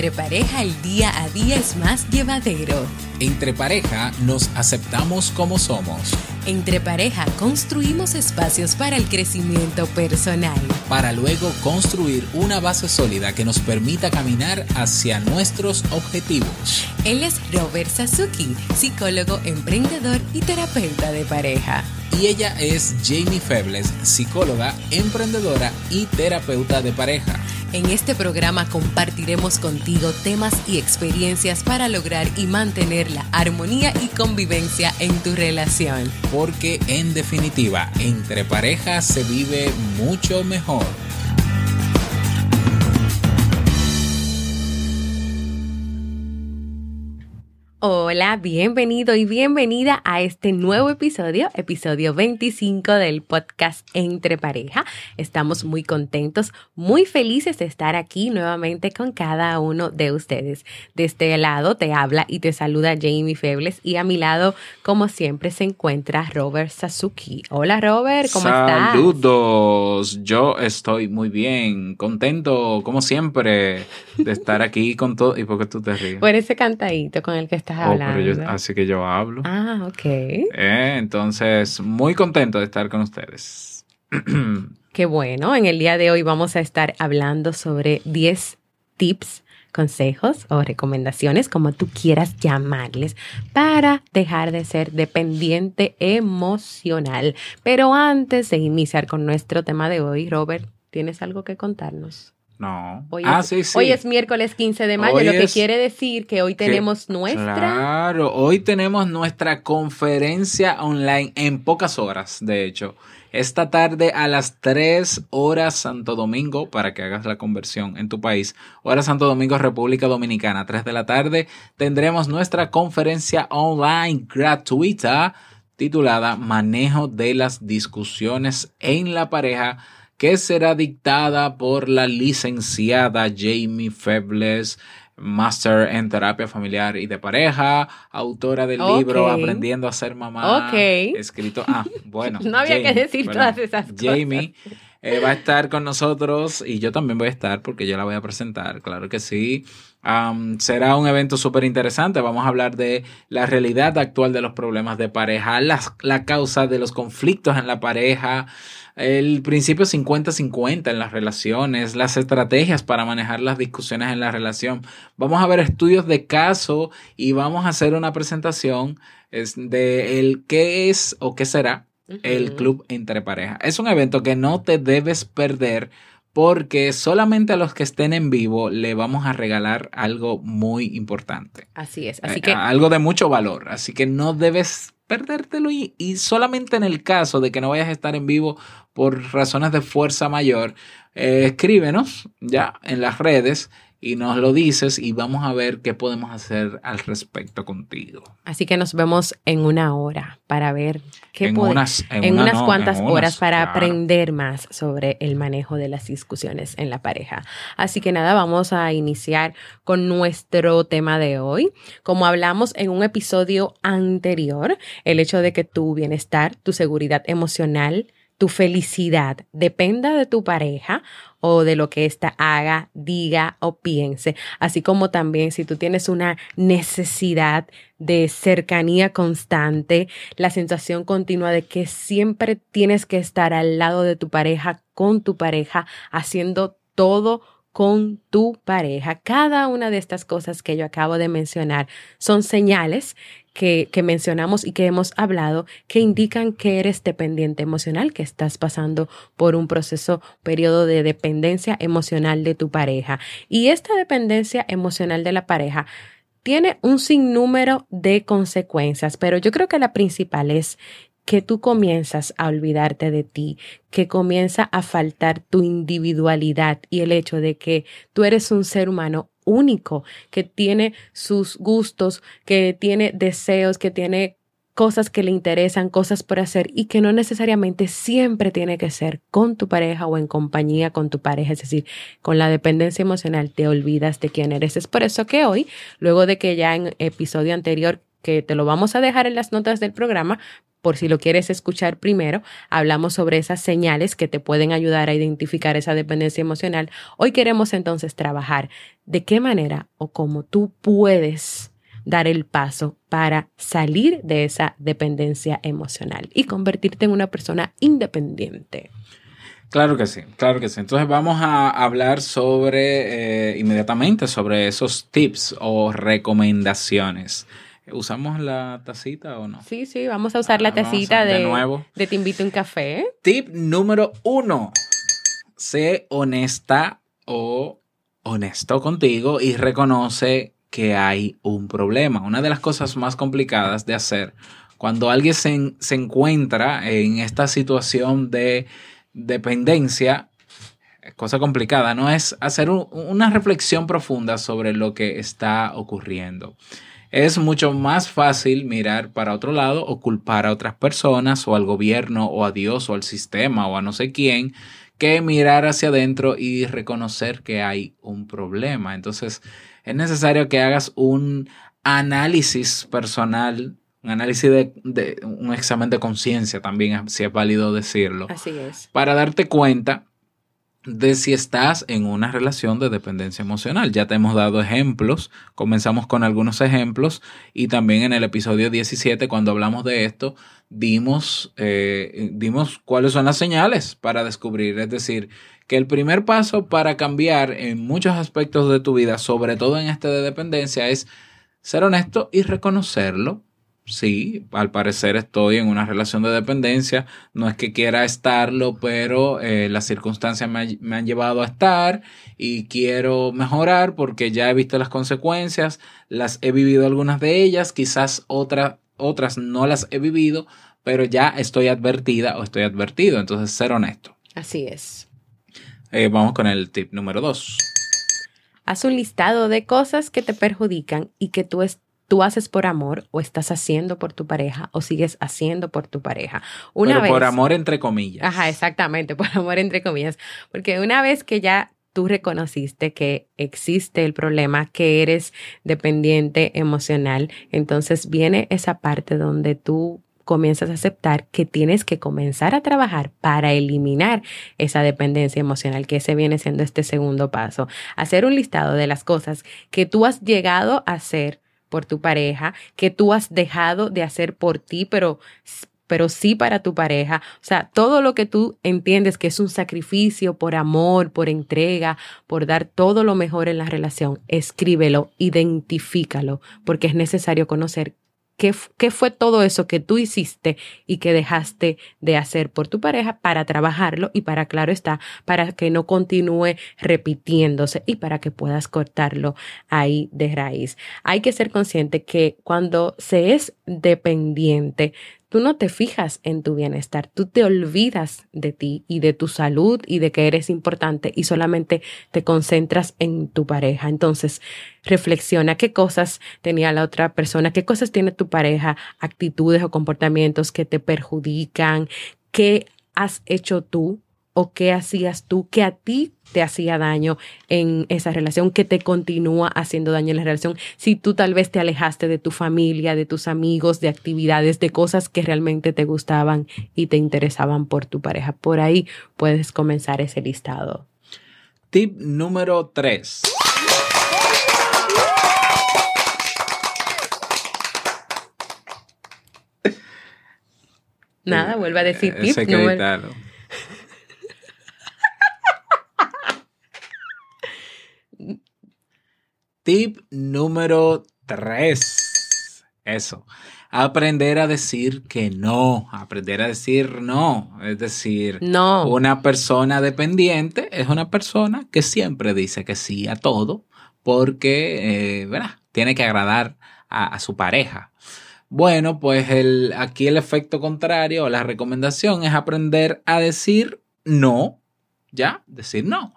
Entre pareja el día a día es más llevadero. Entre pareja nos aceptamos como somos. Entre pareja construimos espacios para el crecimiento personal. Para luego construir una base sólida que nos permita caminar hacia nuestros objetivos. Él es Robert Sasuki, psicólogo, emprendedor y terapeuta de pareja. Y ella es Jamie Febles, psicóloga, emprendedora y terapeuta de pareja. En este programa compartiremos contigo temas y experiencias para lograr y mantener la armonía y convivencia en tu relación. Porque en definitiva, entre parejas se vive mucho mejor. Hola, bienvenido y bienvenida a este nuevo episodio, episodio 25 del podcast Entre Pareja. Estamos muy contentos, muy felices de estar aquí nuevamente con cada uno de ustedes. De este lado te habla y te saluda Jamie Febles y a mi lado, como siempre, se encuentra Robert Sasuki. Hola Robert, ¿cómo estás? Saludos, yo estoy muy bien, contento, como siempre, de estar aquí con todo. ¿Y por qué tú te ríes? Por ese cantadito con el que estás Oh, así que yo hablo. Ah, ok. Eh, entonces, muy contento de estar con ustedes. Qué bueno. En el día de hoy vamos a estar hablando sobre 10 tips, consejos o recomendaciones, como tú quieras llamarles, para dejar de ser dependiente emocional. Pero antes de iniciar con nuestro tema de hoy, Robert, ¿tienes algo que contarnos? No. Hoy ah, es, sí, sí. Hoy es miércoles 15 de mayo, lo que quiere decir que hoy tenemos nuestra. Claro, hoy tenemos nuestra conferencia online en pocas horas, de hecho. Esta tarde a las 3 horas Santo Domingo, para que hagas la conversión en tu país, hora Santo Domingo, República Dominicana, 3 de la tarde, tendremos nuestra conferencia online gratuita titulada Manejo de las discusiones en la pareja que será dictada por la licenciada Jamie Febles, Master en Terapia Familiar y de Pareja, autora del libro Aprendiendo a ser mamá. Ok. Escrito. Ah, bueno. no había que decir todas esas cosas. Jamie eh, va a estar con nosotros y yo también voy a estar porque yo la voy a presentar, claro que sí. será un evento súper interesante. Vamos a hablar de la realidad actual de los problemas de pareja, las, la causa de los conflictos en la pareja el principio 50-50 en las relaciones, las estrategias para manejar las discusiones en la relación. Vamos a ver estudios de caso y vamos a hacer una presentación de el qué es o qué será el club entre pareja. Es un evento que no te debes perder porque solamente a los que estén en vivo le vamos a regalar algo muy importante. Así es, así eh, que algo de mucho valor, así que no debes perdértelo y, y, solamente en el caso de que no vayas a estar en vivo por razones de fuerza mayor, eh, escríbenos ya en las redes y nos lo dices y vamos a ver qué podemos hacer al respecto contigo. Así que nos vemos en una hora para ver qué en unas, en, unas cuantas horas para aprender más sobre el manejo de las discusiones en la pareja. Así que nada, vamos a iniciar con nuestro tema de hoy. Como hablamos en un episodio anterior, el hecho de que tu bienestar, tu seguridad emocional, tu felicidad dependa de tu pareja o de lo que ésta haga, diga o piense, así como también si tú tienes una necesidad de cercanía constante, la sensación continua de que siempre tienes que estar al lado de tu pareja, con tu pareja, haciendo todo con tu pareja. Cada una de estas cosas que yo acabo de mencionar son señales que, mencionamos y que hemos hablado que indican que eres dependiente emocional, que estás pasando por un proceso, periodo de dependencia emocional de tu pareja. Y esta dependencia emocional de la pareja tiene un sinnúmero de consecuencias, pero yo creo que la principal es que tú comienzas a olvidarte de ti, que comienza a faltar tu individualidad y el hecho de que tú eres un ser humano único, que tiene sus gustos, que tiene deseos, que tiene cosas que le interesan, cosas por hacer y que no necesariamente siempre tiene que ser con tu pareja o en compañía con tu pareja, es decir, con la dependencia emocional te olvidas de quién eres. Es por eso que hoy, luego de que ya en episodio anterior que te lo vamos a dejar en las notas del programa, por si lo quieres escuchar primero, hablamos sobre esas señales que te pueden ayudar a identificar esa dependencia emocional. Hoy queremos entonces trabajar de qué manera o cómo tú puedes dar el paso para salir de esa dependencia emocional y convertirte en una persona independiente. Claro que sí, claro que sí. Entonces vamos a hablar sobre, eh, inmediatamente, sobre esos tips o recomendaciones ¿Usamos la tacita o no? Sí, sí, vamos a usar la tacita de, de, nuevo. de Te invito a un café. Tip número uno. Sé honesta o honesto contigo y reconoce que hay un problema. Una de las cosas más complicadas de hacer cuando alguien se, se encuentra en esta situación de dependencia, cosa complicada, no es hacer una reflexión profunda sobre lo que está ocurriendo es mucho más fácil mirar para otro lado o culpar a otras personas o al gobierno o a Dios o al sistema o a no sé quién que mirar hacia adentro y reconocer que hay un problema. Entonces es necesario que hagas un análisis personal, un análisis de, un examen de conciencia también, si es válido decirlo. Así es. Para darte cuenta de si estás en una relación de dependencia emocional. Ya te hemos dado ejemplos, comenzamos con algunos ejemplos y también en el episodio 17 cuando hablamos de esto dimos, eh, dimos cuáles son las señales para descubrir. Es decir, que el primer paso para cambiar en muchos aspectos de tu vida, sobre todo en este de dependencia, es ser honesto y reconocerlo sí, al parecer estoy en una relación de dependencia, no es que quiera estarlo, pero eh, las circunstancias me, han llevado a estar y quiero mejorar porque ya he visto las consecuencias, las he vivido algunas de ellas, quizás otras otras no las he vivido, pero ya estoy advertida o estoy advertido, entonces ser honesto. Así es. Eh, vamos con el tip número dos. Haz un listado de cosas que te perjudican y que tú, tú haces por amor o estás haciendo por tu pareja o sigues haciendo por tu pareja. Una Pero por amor entre comillas. Ajá, exactamente, por amor entre comillas. Porque una vez que ya tú reconociste que existe el problema, que eres dependiente emocional, entonces viene esa parte donde tú comienzas a aceptar que tienes que comenzar a trabajar para eliminar esa dependencia emocional, que ese viene siendo este segundo paso. Hacer un listado de las cosas que tú has llegado a hacer por tu pareja, que tú has dejado de hacer por ti, pero pero sí para tu pareja. O sea, todo lo que tú entiendes que es un sacrificio por amor, por entrega, por dar todo lo mejor en la relación, escríbelo, identifícalo, porque es necesario conocer ¿Qué, fue todo eso que tú hiciste y que dejaste de hacer por tu pareja para trabajarlo y para, claro está, para que no continúe repitiéndose y para que puedas cortarlo ahí de raíz? Hay que ser consciente que cuando se es dependiente, tú no te fijas en tu bienestar, tú te olvidas de ti y de tu salud y de que eres importante y solamente te concentras en tu pareja. Entonces, reflexiona qué cosas tenía la otra persona, qué cosas tiene tu pareja, actitudes o comportamientos que te perjudican, qué has hecho tú o qué hacías tú que a ti te hacía daño en esa relación, que te continúa haciendo daño en la relación, si tú tal vez te alejaste de tu familia, de tus amigos, de actividades, de cosas que realmente te gustaban y te interesaban por tu pareja. Por ahí puedes comenzar ese listado. Tip número 3. Nada, vuelve a decir tip. número Tip número 3. Eso. Aprender a decir que no. Aprender a decir no. Es decir, no. una persona dependiente es una persona que siempre dice que sí a todo porque, eh, ¿verdad? Tiene que agradar a, su pareja. Bueno, pues el, aquí el efecto contrario, la recomendación es aprender a decir no, ¿ya? Decir no.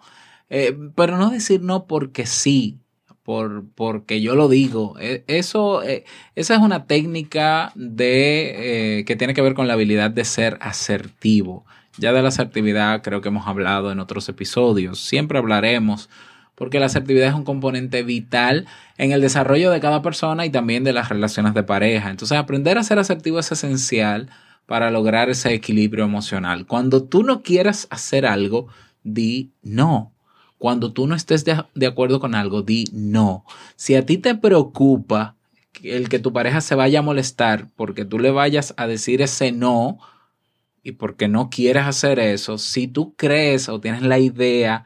Eh, pero no decir no porque sí, por, porque yo lo digo. E, eso, e, esa es una técnica de, eh, que tiene que ver con la habilidad de ser asertivo. Ya de la asertividad creo que hemos hablado en otros episodios. Siempre hablaremos porque la asertividad es un componente vital en el desarrollo de cada persona y también de las relaciones de pareja. Entonces aprender a ser asertivo es esencial para lograr ese equilibrio emocional. Cuando tú no quieras hacer algo, di no. Cuando tú no estés de, acuerdo con algo, di no. Si a ti te preocupa el que tu pareja se vaya a molestar porque tú le vayas a decir ese no y porque no quieres hacer eso, si tú crees o tienes la idea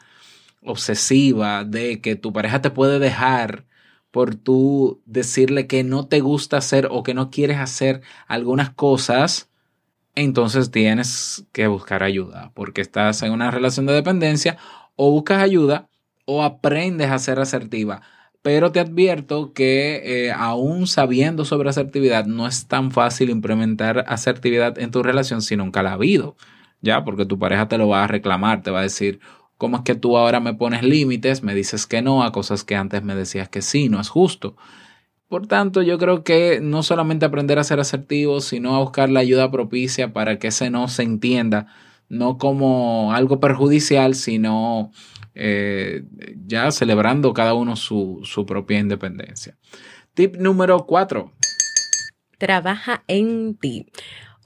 obsesiva de que tu pareja te puede dejar por tú decirle que no te gusta hacer o que no quieres hacer algunas cosas, entonces tienes que buscar ayuda porque estás en una relación de dependencia o buscas ayuda o aprendes a ser asertiva. Pero te advierto que eh, aún sabiendo sobre asertividad, no es tan fácil implementar asertividad en tu relación si nunca la ha habido. Ya, porque tu pareja te lo va a reclamar, te va a decir, ¿cómo es que tú ahora me pones límites, me dices que no a cosas que antes me decías que sí? No es justo. Por tanto, yo creo que no solamente aprender a ser asertivo, sino a buscar la ayuda propicia para que ese no se entienda, no como algo perjudicial, sino eh, ya celebrando cada uno su, su propia independencia. Tip número cuatro. Trabaja en ti.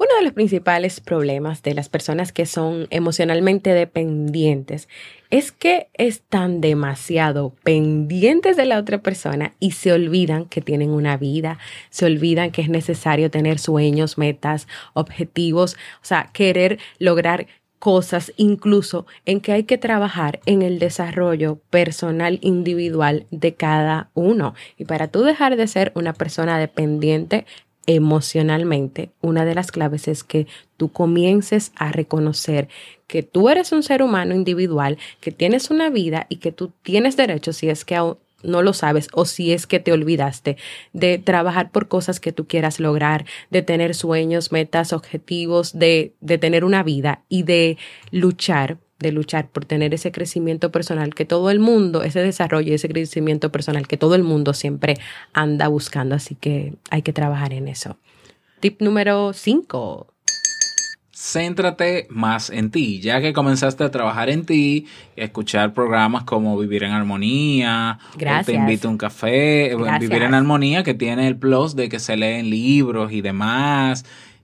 Uno de los principales problemas de las personas que son emocionalmente dependientes es que están demasiado pendientes de la otra persona y se olvidan que tienen una vida, se olvidan que es necesario tener sueños, metas, objetivos, o sea, querer lograr cosas incluso en que hay que trabajar en el desarrollo personal individual de cada uno. Y para tú dejar de ser una persona dependiente emocionalmente, una de las claves es que tú comiences a reconocer que tú eres un ser humano individual, que tienes una vida y que tú tienes derecho, si es que aún no lo sabes o si es que te olvidaste de trabajar por cosas que tú quieras lograr, de tener sueños, metas, objetivos, de, de tener una vida y de luchar de luchar por tener ese crecimiento personal que todo el mundo, ese desarrollo, ese crecimiento personal que todo el mundo siempre anda buscando. Así que hay que trabajar en eso. Tip número 5 céntrate más en ti, ya que comenzaste a trabajar en ti, escuchar programas como Vivir en Armonía, Te invito a un café, Vivir en Armonía, que tiene el plus de que se leen libros y demás,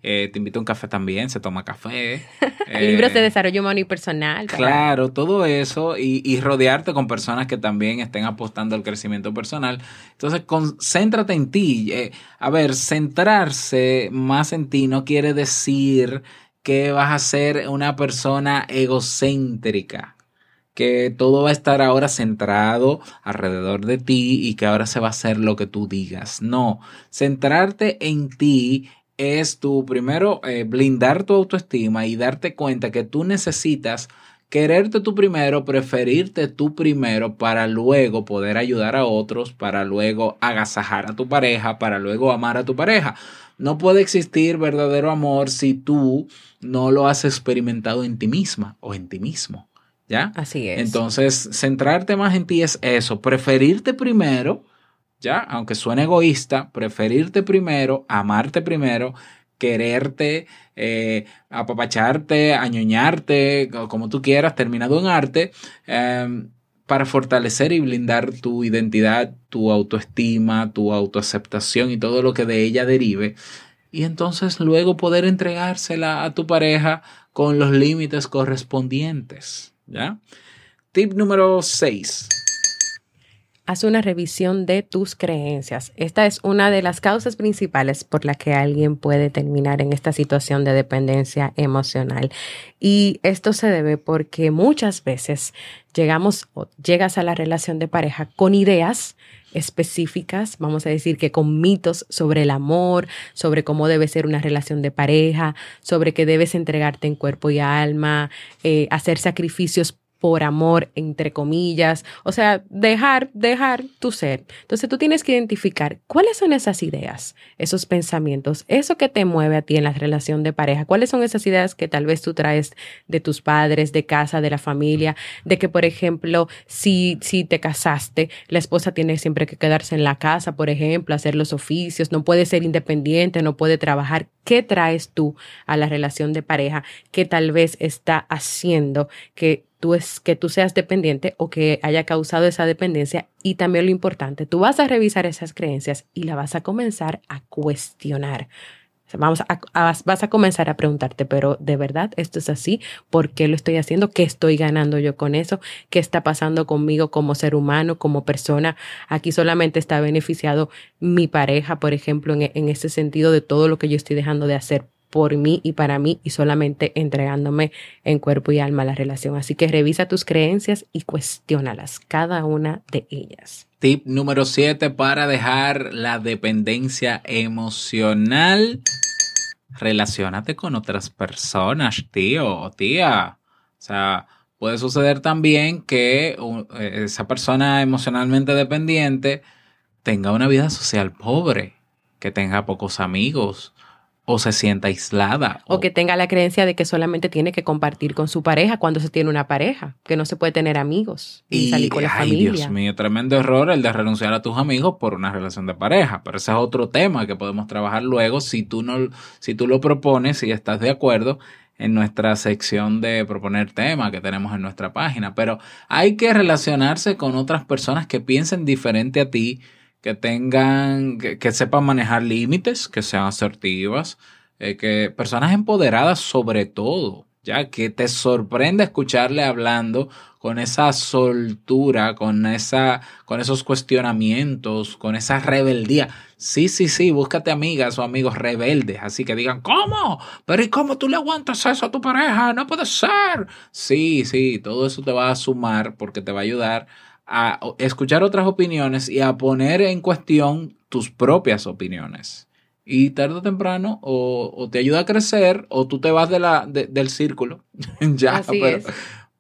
eh, te invito a un café también, se toma café. Libros de eh, desarrollo humano y personal. Claro, todo eso y, rodearte con personas que también estén apostando al crecimiento personal. Entonces, concéntrate en ti. Eh, a ver, centrarse más en ti no quiere decir que vas a ser una persona egocéntrica que todo va a estar ahora centrado alrededor de ti y que ahora se va a hacer lo que tú digas. No, centrarte en ti es tu primero eh, blindar tu autoestima y darte cuenta que tú necesitas quererte tú primero, preferirte tú primero para luego poder ayudar a otros, para luego agasajar a tu pareja, para luego amar a tu pareja. No puede existir verdadero amor si tú no lo has experimentado en ti misma o en ti mismo. ¿Ya? Así es. Entonces, centrarte más en ti es eso, preferirte primero ¿ya? Aunque suene egoísta, preferirte primero, amarte primero, quererte, eh, apapacharte, añoñarte, como tú quieras, terminado en arte, em, para fortalecer y blindar tu identidad, tu autoestima, tu autoaceptación y todo lo que de ella derive. Y entonces luego poder entregársela a tu pareja con los límites correspondientes. ¿ya? Tip número 6 haz una revisión de tus creencias. Esta es una de las causas principales por la que alguien puede terminar en esta situación de dependencia emocional. Y esto se debe porque muchas veces llegamos o llegas a la relación de pareja con ideas específicas, vamos a decir que con mitos sobre el amor, sobre cómo debe ser una relación de pareja, sobre que debes entregarte en cuerpo y alma, eh, hacer sacrificios por amor, entre comillas, o sea, dejar, dejar tu ser. Entonces tú tienes que identificar cuáles son esas ideas, esos pensamientos, eso que te mueve a ti en la relación de pareja, cuáles son esas ideas que tal vez tú traes de tus padres, de casa, de la familia, de que, por ejemplo, si, si te casaste, la esposa tiene siempre que quedarse en la casa, por ejemplo, hacer los oficios, no puede ser independiente, no puede trabajar. ¿Qué traes tú a la relación de pareja que tal vez está haciendo que tú es que tú seas dependiente o que haya causado esa dependencia y también lo importante, tú vas a revisar esas creencias y la vas a comenzar a cuestionar. Vamos vas a comenzar a preguntarte, pero ¿de verdad esto es así? ¿Por qué lo estoy haciendo? ¿Qué estoy ganando yo con eso? ¿Qué está pasando conmigo como ser humano, como persona? Aquí solamente está beneficiado mi pareja, por ejemplo, en, en ese sentido de todo lo que yo estoy dejando de hacer por mí y para mí y solamente entregándome en cuerpo y alma la relación. Así que revisa tus creencias y cuestiónalas, cada una de ellas. Tip número 7 para dejar la dependencia emocional. Relaciónate con otras personas, tío o tía. O sea, puede suceder también que esa persona emocionalmente dependiente tenga una vida social pobre, que tenga pocos amigos, o se sienta aislada. O, que tenga la creencia de que solamente tiene que compartir con su pareja cuando se tiene una pareja, que no se puede tener amigos y, salir con la ay, Dios mío, tremendo error el de renunciar a tus amigos por una relación de pareja, pero ese es otro tema que podemos trabajar luego si tú no si tú lo propones, si estás de acuerdo en nuestra sección de proponer temas que tenemos en nuestra página, pero hay que relacionarse con otras personas que piensen diferente a ti, que tengan, que, sepan manejar límites, que sean asertivas, eh, que personas empoderadas sobre todo, ya que te sorprende escucharle hablando con esa soltura, con esa, con esos cuestionamientos, con esa rebeldía. Sí, sí, sí, búscate amigas o amigos rebeldes, así que digan, ¿cómo? Pero ¿y cómo tú le aguantas eso a tu pareja? No puede ser. Sí, sí, todo eso te va a sumar porque te va a ayudar a escuchar otras opiniones y a poner en cuestión tus propias opiniones. Y tarde o temprano o, te ayuda a crecer o tú te vas de la, del círculo. ya, pero,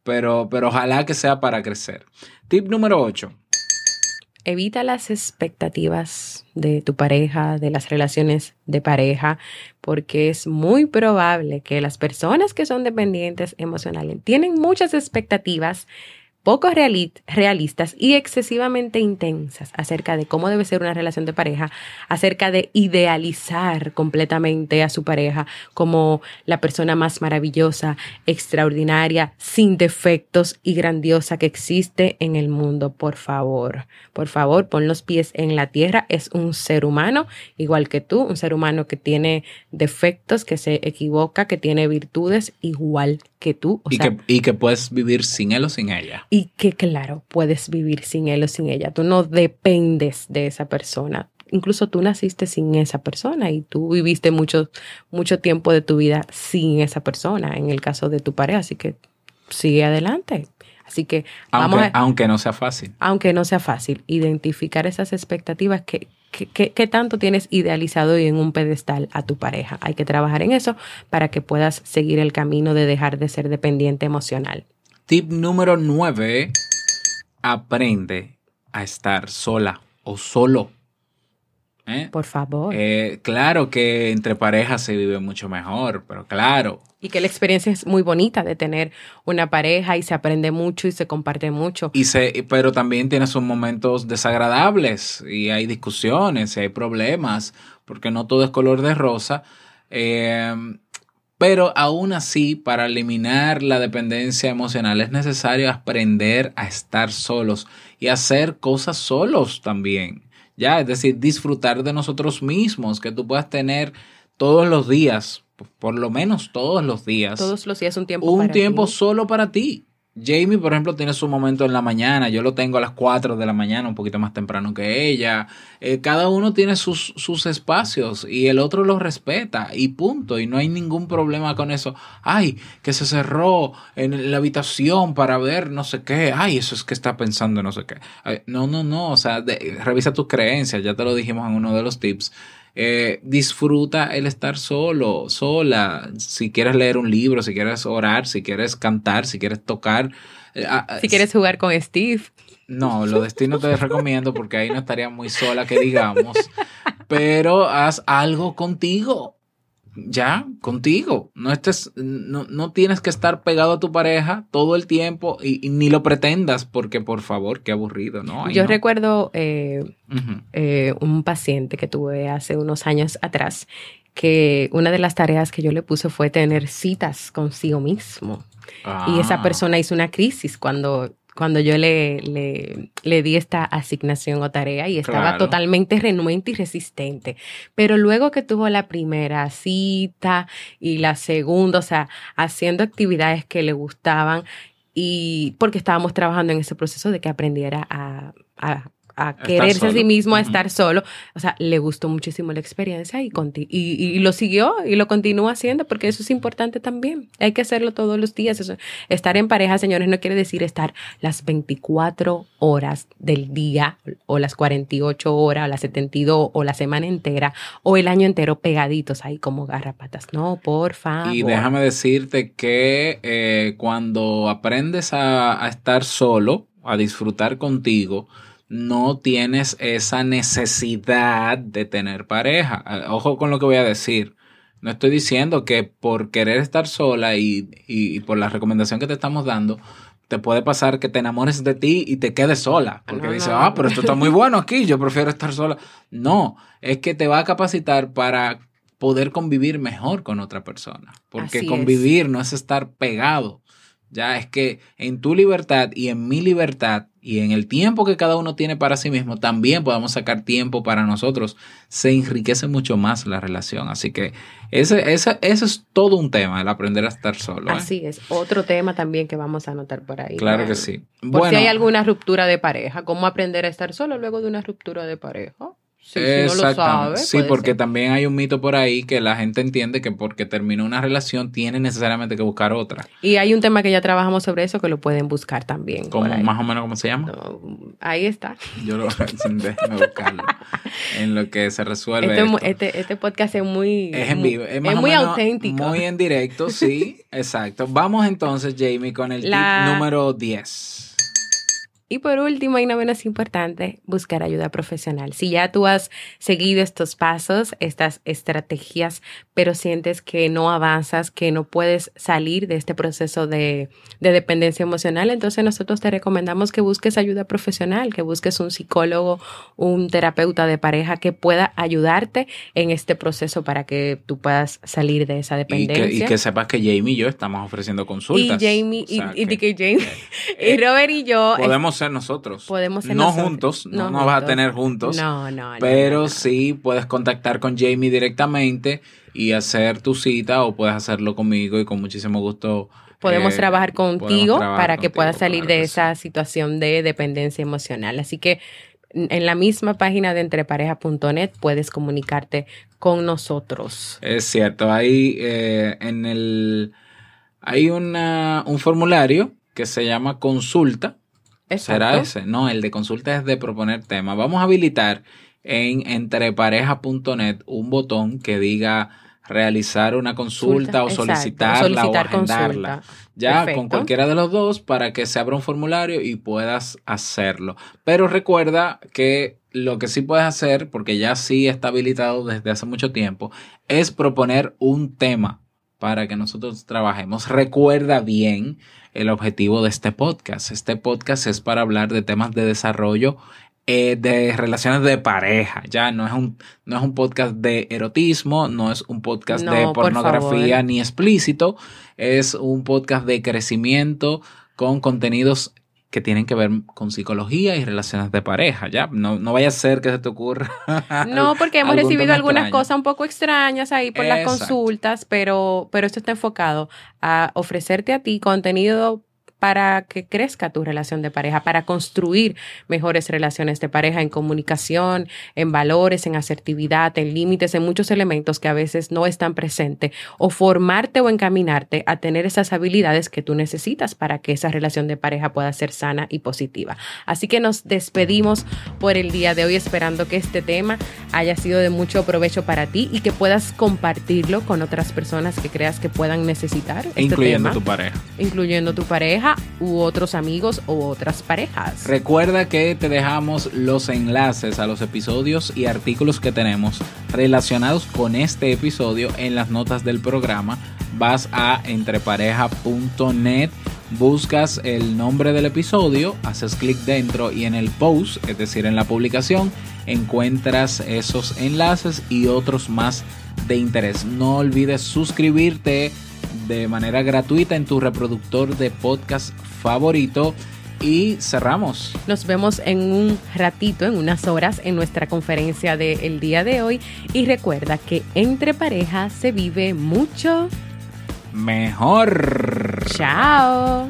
pero, pero ojalá que sea para crecer. Tip número 8. Evita las expectativas de tu pareja, de las relaciones de pareja, porque es muy probable que las personas que son dependientes emocionales tienen muchas expectativas poco realistas y excesivamente intensas acerca de cómo debe ser una relación de pareja, acerca de idealizar completamente a su pareja como la persona más maravillosa, extraordinaria, sin defectos y grandiosa que existe en el mundo. Por favor, por favor, pon los pies en la tierra. Es un ser humano igual que tú, un ser humano que tiene defectos, que se equivoca, que tiene virtudes igual que tú. y, que, y que puedes vivir sin él o sin ella y que claro, puedes vivir sin él o sin ella. Tú no dependes de esa persona. Incluso tú naciste sin esa persona y tú viviste mucho, mucho tiempo de tu vida sin esa persona, en el caso de tu pareja. Así que sigue adelante. Así que vamos aunque, aunque no sea fácil. Aunque no sea fácil, identificar esas expectativas que, que, tanto tienes idealizado y en un pedestal a tu pareja. Hay que trabajar en eso para que puedas seguir el camino de dejar de ser dependiente emocional. Tip número 9. Aprende a estar sola o solo. ¿Eh? Por favor. Eh, claro que entre parejas se vive mucho mejor, pero claro. Y que la experiencia es muy bonita de tener una pareja y se aprende mucho y se comparte mucho. Y se, pero también tiene sus momentos desagradables y hay discusiones y hay problemas, porque no todo es color de rosa. Eh, pero aún así, para eliminar la dependencia emocional es necesario aprender a estar solos y hacer cosas solos también. Ya, es decir, disfrutar de nosotros mismos, que tú puedas tener todos los días, por lo menos todos los días. Todos los días un tiempo. Un tiempo solo para ti. Jamie, por ejemplo, tiene su momento en la mañana, yo lo tengo a las 4 de la mañana, un poquito más temprano que ella. Eh, cada uno tiene sus, sus espacios y el otro los respeta y punto. Y no hay ningún problema con eso. Ay, que se cerró en la habitación para ver no sé qué. Ay, eso es que está pensando no sé qué. no, no, no. O sea, revisa tus creencias, ya te lo dijimos en uno de los tips. Eh, disfruta el estar solo, sola. Si quieres leer un libro, si quieres orar, si quieres cantar, si quieres tocar. Eh, ah, ah, si quieres jugar con Steve. No, lo de Steve no te recomiendo porque ahí no estaría muy sola, que digamos. Pero haz algo contigo ya, contigo. No, estés, no, no, tienes que estar pegado a tu pareja todo el tiempo y, ni lo pretendas porque, por favor, qué aburrido, ¿no? Yo recuerdo eh, eh, un paciente que tuve hace unos años atrás que una de las tareas que yo le puse fue tener citas consigo mismo. Y esa ah. persona hizo una crisis cuando cuando yo le, le, le, di esta asignación o tarea y estaba totalmente renuente y resistente. Pero luego que tuvo la primera cita y la segunda, o sea, haciendo actividades que le gustaban y porque estábamos trabajando en ese proceso de que aprendiera a, a a quererse a sí mismo, a estar solo. O sea, le gustó muchísimo la experiencia y, y, lo siguió y lo continúa haciendo porque eso es importante también. Hay que hacerlo todos los días. Eso. Estar en pareja, señores, no quiere decir estar las 24 horas del día o las 48 horas o las 72 o la semana entera o el año entero pegaditos ahí como garrapatas. No, por favor. Y déjame decirte que eh, cuando aprendes a, a estar solo, a disfrutar contigo, no tienes esa necesidad de tener pareja. Ah, ojo con lo que voy a decir. No estoy diciendo que por querer estar sola y, por la recomendación que te estamos dando, te puede pasar que te enamores de ti y te quedes sola. Porque dices, ah, pero esto está muy bueno aquí, yo prefiero estar sola. No, es que te va a capacitar para poder convivir mejor con otra persona. Porque convivir no es estar pegado. Ya es que en tu libertad y en mi libertad y en el tiempo que cada uno tiene para sí mismo, también podamos sacar tiempo para nosotros. Se enriquece mucho más la relación. Así que ese, ese, es todo un tema, el aprender a estar solo. ¿eh? Así es. Otro tema también que vamos a anotar por ahí. Claro que sí. Por si hay alguna ruptura de pareja, ¿cómo aprender a estar solo luego de una ruptura de pareja? Sí, si no lo sabe, sí porque también hay un mito por ahí que la gente entiende que porque terminó una relación tiene necesariamente que buscar otra. Y hay un tema que ya trabajamos sobre eso que lo pueden buscar también. ¿Cómo, más o menos cómo se llama? ahí está. Yo lo buscarlo. en lo que se resuelve. Este, este, este, podcast es muy. Es en vivo. Es, muy auténtico. Muy en directo, sí. exacto. Vamos entonces, Jamie, con el tip número 10. Y por último, y no menos importante, buscar ayuda profesional. Si ya tú has seguido estos pasos, estas estrategias, pero sientes que no avanzas, que no puedes salir de este proceso de, dependencia emocional, entonces nosotros te recomendamos que busques ayuda profesional, que busques un psicólogo, un terapeuta de pareja que pueda ayudarte en este proceso para que tú puedas salir de esa dependencia. Y que, sepas que Jamie y yo estamos ofreciendo consultas. Y Jamie, y, Jamie, y Robert y yo... Podemos ser nosotros. Podemos ser no juntos, no, nos vas a tener juntos. No, no, Pero sí puedes contactar con Jamie directamente y hacer tu cita o puedes hacerlo conmigo y con muchísimo gusto. Podemos eh, trabajar contigo para que puedas salir de esa situación de dependencia emocional. Así que en la misma página de entrepareja.net puedes comunicarte con nosotros. Es cierto, hay eh, en el hay una, un formulario que se llama consulta ¿Será ese? No, el de consulta es de proponer tema. Vamos a habilitar en entrepareja.net un botón que diga realizar una consulta, o solicitarla o agendarla. Ya con cualquiera de los dos para que se abra un formulario y puedas hacerlo. Pero recuerda que lo que sí puedes hacer, porque ya sí está habilitado desde hace mucho tiempo, es proponer un tema para que nosotros trabajemos. Recuerda bien el objetivo de este podcast. Este podcast es para hablar de temas de desarrollo eh, de relaciones de pareja. Ya no es un, no es un podcast de erotismo, no es un podcast de pornografía ni explícito, es un podcast de crecimiento con contenidos que tienen que ver con psicología y relaciones de pareja, ¿ya? No, no vaya a ser que se te ocurra. No, porque hemos recibido algunas cosas un poco extrañas ahí por las consultas, pero, pero esto está enfocado a ofrecerte a ti contenido para que crezca tu relación de pareja, para construir mejores relaciones de pareja en comunicación, en valores, en asertividad, en límites, en muchos elementos que a veces no están presentes, o formarte o encaminarte a tener esas habilidades que tú necesitas para que esa relación de pareja pueda ser sana y positiva. Así que nos despedimos por el día de hoy esperando que este tema haya sido de mucho provecho para ti y que puedas compartirlo con otras personas que creas que puedan necesitar. Este incluyendo tu pareja. Incluyendo tu pareja u otros amigos u otras parejas. Recuerda que te dejamos los enlaces a los episodios y artículos que tenemos relacionados con este episodio en las notas del programa. Vas a entrepareja.net, buscas el nombre del episodio, haces clic dentro y en el post, es decir, en la publicación, encuentras esos enlaces y otros más de interés. No olvides suscribirte de manera gratuita en tu reproductor de podcast favorito y cerramos. Nos vemos en un ratito, en unas horas, en nuestra conferencia del día de hoy. Y recuerda que entre parejas se vive mucho mejor. Chao.